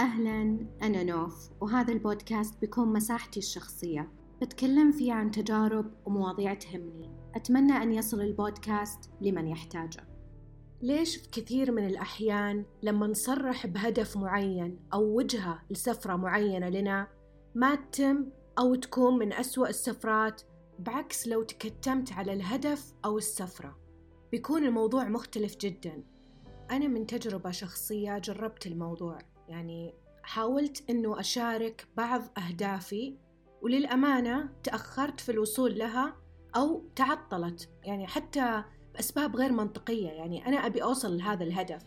أهلا أنا نوف وهذا البودكاست بيكون مساحتي الشخصية. بتكلم فيه عن تجارب ومواضيع تهمني. أتمنى أن يصل البودكاست لمن يحتاجه. ليش في كثير من الأحيان لما نصرح بهدف معين أو وجهة لسفرة معينة لنا ما تتم أو تكون من أسوأ السفرات بعكس لو تكتمت على الهدف أو السفرة. بيكون الموضوع مختلف جدا. أنا من تجربة شخصية جربت الموضوع. يعني حاولت أنه أشارك بعض أهدافي وللأمانة تأخرت في الوصول لها أو تعطلت يعني حتى بأسباب غير منطقية يعني أنا أبي أوصل لهذا الهدف.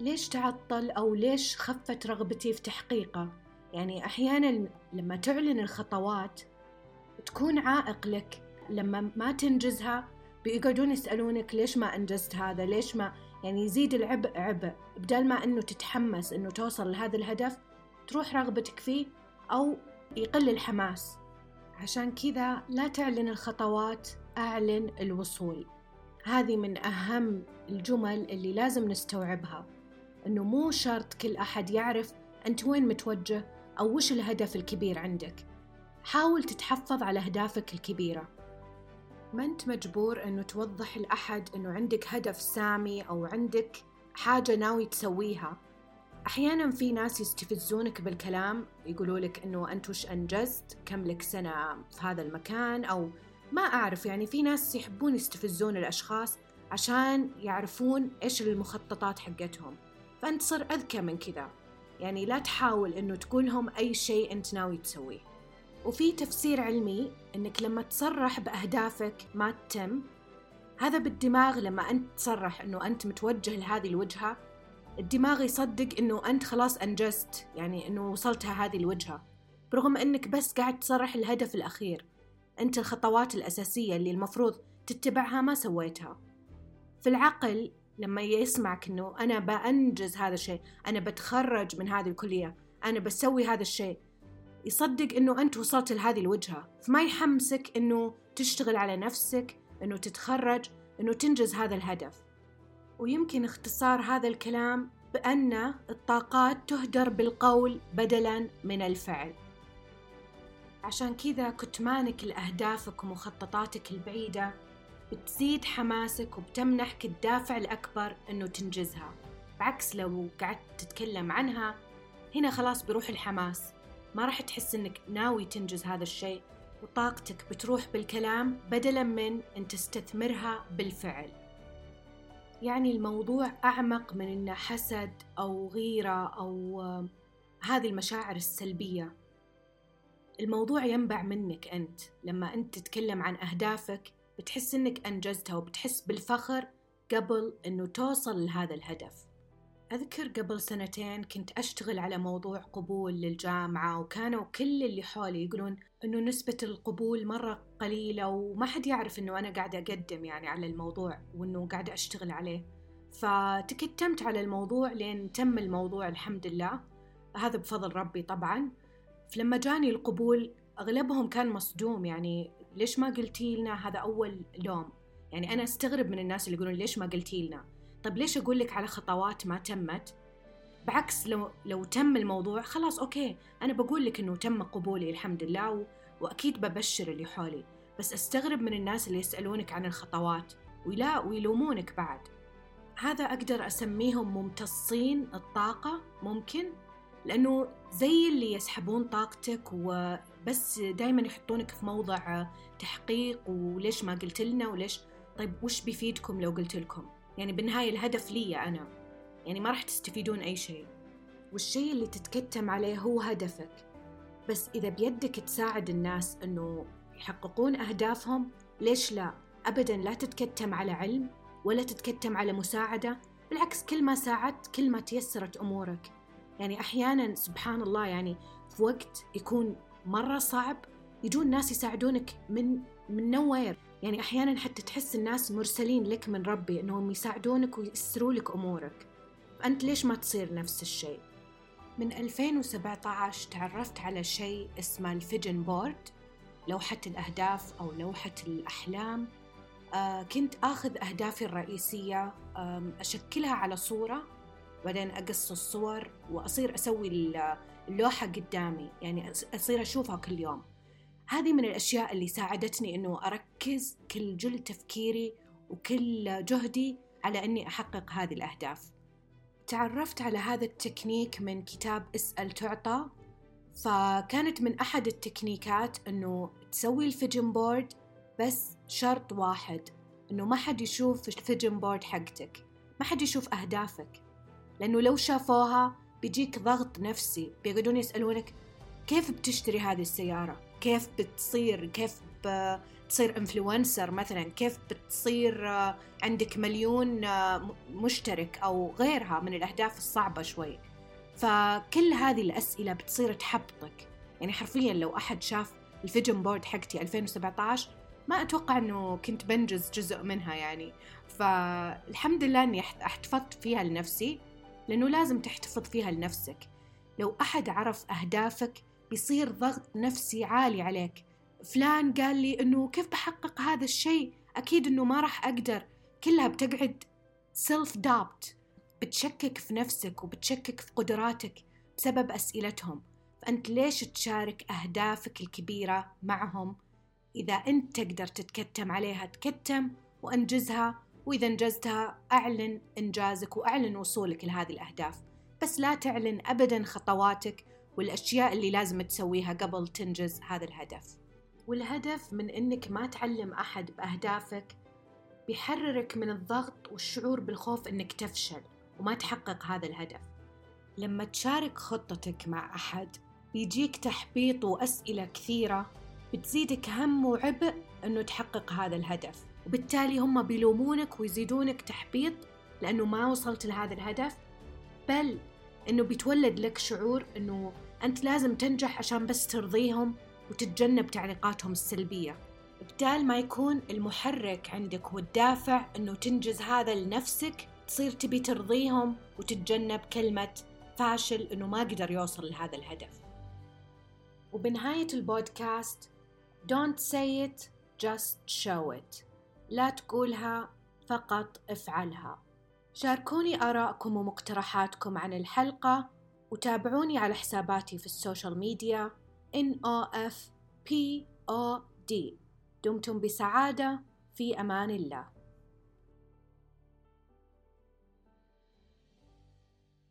ليش تعطل؟ أو ليش خفت رغبتي في تحقيقه؟ يعني أحيانا لما تعلن الخطوات تكون عائق لك لما ما تنجزها بيقعدون يسألونك ليش ما أنجزت هذا؟ ليش ما يعني يزيد العبء عبء بدل ما أنه تتحمس أنه توصل لهذا الهدف تروح رغبتك فيه أو يقل الحماس. عشان كذا لا تعلن الخطوات أعلن الوصول. هذه من أهم الجمل اللي لازم نستوعبها. أنه مو شرط كل أحد يعرف أنت وين متوجه أو وش الهدف الكبير عندك. حاول تتحفظ على أهدافك الكبيرة. ما أنت مجبور أنه توضح لأحد أنه عندك هدف سامي أو عندك حاجة ناوي تسويها؟ أحيانا في ناس يستفزونك بالكلام يقولوا لك أنه أنت وش أنجزت كم لك سنة في هذا المكان أو ما أعرف يعني في ناس يحبون يستفزون الأشخاص عشان يعرفون إيش المخططات حقتهم. فأنت صر أذكى من كذا. يعني لا تحاول أنه تقولهم أي شيء أنت ناوي تسويه. وفي تفسير علمي أنك لما تصرح بأهدافك ما تتم هذا بالدماغ لما أنت تصرح أنه أنت متوجه لهذه الوجهة الدماغ يصدق أنه أنت خلاص أنجزت يعني أنه وصلتها هذه الوجهة. برغم أنك بس قاعد تصرح الهدف الأخير أنت الخطوات الأساسية اللي المفروض تتبعها ما سويتها. في العقل لما يسمعك أنه أنا بأنجز هذا الشيء أنا بتخرج من هذه الكلية أنا بسوي هذا الشيء يصدق أنه أنت وصلت لهذه الوجهة. فما يحمسك أنه تشتغل على نفسك أنه تتخرج أنه تنجز هذا الهدف. ويمكن اختصار هذا الكلام بأن الطاقات تهدر بالقول بدلا من الفعل. عشان كذا كتمانك لأهدافك ومخططاتك البعيدة بتزيد حماسك وبتمنحك الدافع الأكبر أنه تنجزها. بعكس لو قعدت تتكلم عنها هنا خلاص بيروح الحماس. ما راح تحس أنك ناوي تنجز هذا الشيء. وطاقتك بتروح بالكلام بدلا من أن تستثمرها بالفعل. يعني الموضوع أعمق من أنه حسد أو غيرة أو هذه المشاعر السلبية. الموضوع ينبع منك أنت. لما أنت تتكلم عن أهدافك بتحس أنك أنجزتها وبتحس بالفخر قبل أنه توصل لهذا الهدف. أذكر قبل سنتين كنت أشتغل على موضوع قبول للجامعة وكانوا كل اللي حولي يقولون أنه نسبة القبول مرة قليلة وما حد يعرف أنه أنا قاعدة أقدم يعني على الموضوع وأنه قاعدة أشتغل عليه. فتكتمت على الموضوع لين تم الموضوع الحمد لله. هذا بفضل ربي طبعا. فلما جاني القبول أغلبهم كان مصدوم يعني ليش ما قلتي لنا هذا أول لوم؟ يعني أنا أستغرب من الناس اللي يقولون ليش ما قلتي لنا؟ طيب ليش أقول لك على خطوات ما تمت؟ بعكس لو لو تم الموضوع خلاص okay أنا بقول لك إنه تم قبولي الحمد لله و... وأكيد ببشر اللي حولي بس أستغرب من الناس اللي يسألونك عن الخطوات ولا ويلومونك بعد. هذا أقدر أسميهم ممتصين الطاقة ممكن؟ لأنه زي اللي يسحبون طاقتك وبس دايما يحطونك في موضع تحقيق وليش ما قلت لنا وليش؟ طيب وش بيفيدكم لو قلت لكم؟ يعني بالنهاية الهدف لي أنا. يعني ما راح تستفيدون أي شيء. والشيء اللي تتكتم عليه هو هدفك. بس إذا بيدك تساعد الناس أنه يحققون أهدافهم ليش لا؟ أبدا لا تتكتم على علم ولا تتكتم على مساعدة. بالعكس كل ما ساعدت كل ما تيسرت أمورك. يعني أحيانا سبحان الله يعني في وقت يكون مرة صعب يجون ناس يساعدونك من from nowhere يعني أحيانا حتى تحس الناس مرسلين لك من ربي إنهم يساعدونك ويسروا لك أمورك. فأنت ليش ما تصير نفس الشيء؟ من 2017 تعرفت على شيء اسمه ال vision board لوحة الأهداف أو لوحة الأحلام. آه كنت آخذ أهدافي الرئيسية أشكلها على صورة وبعدين أقص الصور وأصير أسوي اللوحة قدامي. يعني أصير أشوفها كل يوم. هذه من الأشياء اللي ساعدتني أنه أركز كل جل تفكيري وكل جهدي على أني أحقق هذه الأهداف. تعرفت على هذا التكنيك من كتاب اسأل تعطى؟ فكانت من أحد ال techniques أنه تسوي ال vision board بس شرط واحد أنه ما حد يشوف ال vision board حقتك ما حد يشوف أهدافك. لأنه لو شافوها بيجيك ضغط نفسي بيقعدون يسألونك كيف بتشتري هذه السيارة؟ كيف بتصير؟ كيف بتصير influencer مثلا؟ كيف بتصير عندك مليون مشترك أو غيرها من الأهداف الصعبة شوي؟ فكل هذه الأسئلة بتصير تحبطك. يعني حرفيا لو أحد شاف ال vision board حقتي 2017 ما أتوقع أنه كنت بنجز جزء منها يعني. فالحمد لله أني أحتفظت فيها لنفسي لأنه لازم تحتفظ فيها لنفسك. لو أحد عرف أهدافك بيصير ضغط نفسي عالي عليك. فلان قال لي أنه كيف بحقق هذا الشيء؟ أكيد أنه ما راح أقدر. كلها بتقعد سيلف دابت بتشكك في نفسك وبتشكك في قدراتك بسبب أسئلتهم. فأنت ليش تشارك أهدافك الكبيرة معهم؟ إذا أنت تقدر تتكتم عليها تكتم وأنجزها. وإذا أنجزتها أعلن إنجازك وأعلن وصولك لهذه الأهداف. بس لا تعلن أبدا خطواتك والأشياء اللي لازم تسويها قبل تنجز هذا الهدف. والهدف من إنك ما تعلم أحد بأهدافك بيحررك من الضغط والشعور بالخوف إنك تفشل وما تحقق هذا الهدف. لما تشارك خطتك مع أحد بيجيك تحبيط وأسئلة كثيرة بتزيدك هم وعبء إنه تحقق هذا الهدف. وبالتالي هم بيلومونك ويزيدونك تحبيط لأنه ما وصلت لهذا الهدف بل إنه بيتولد لك شعور إنه أنت لازم تنجح عشان بس ترضيهم وتتجنب تعليقاتهم السلبية. بدال ما يكون المحرك عندك والدافع إنه تنجز هذا لنفسك تصير تبي ترضيهم وتتجنب كلمة فاشل إنه ما قدر يوصل لهذا الهدف. وبنهاية البودكاست don't say it just show it. لا تقولها فقط افعلها. شاركوني آراءكم ومقترحاتكم عن الحلقة وتابعوني على حساباتي في السوشيال ميديا NOFPOD دمتم بسعادة في أمان الله.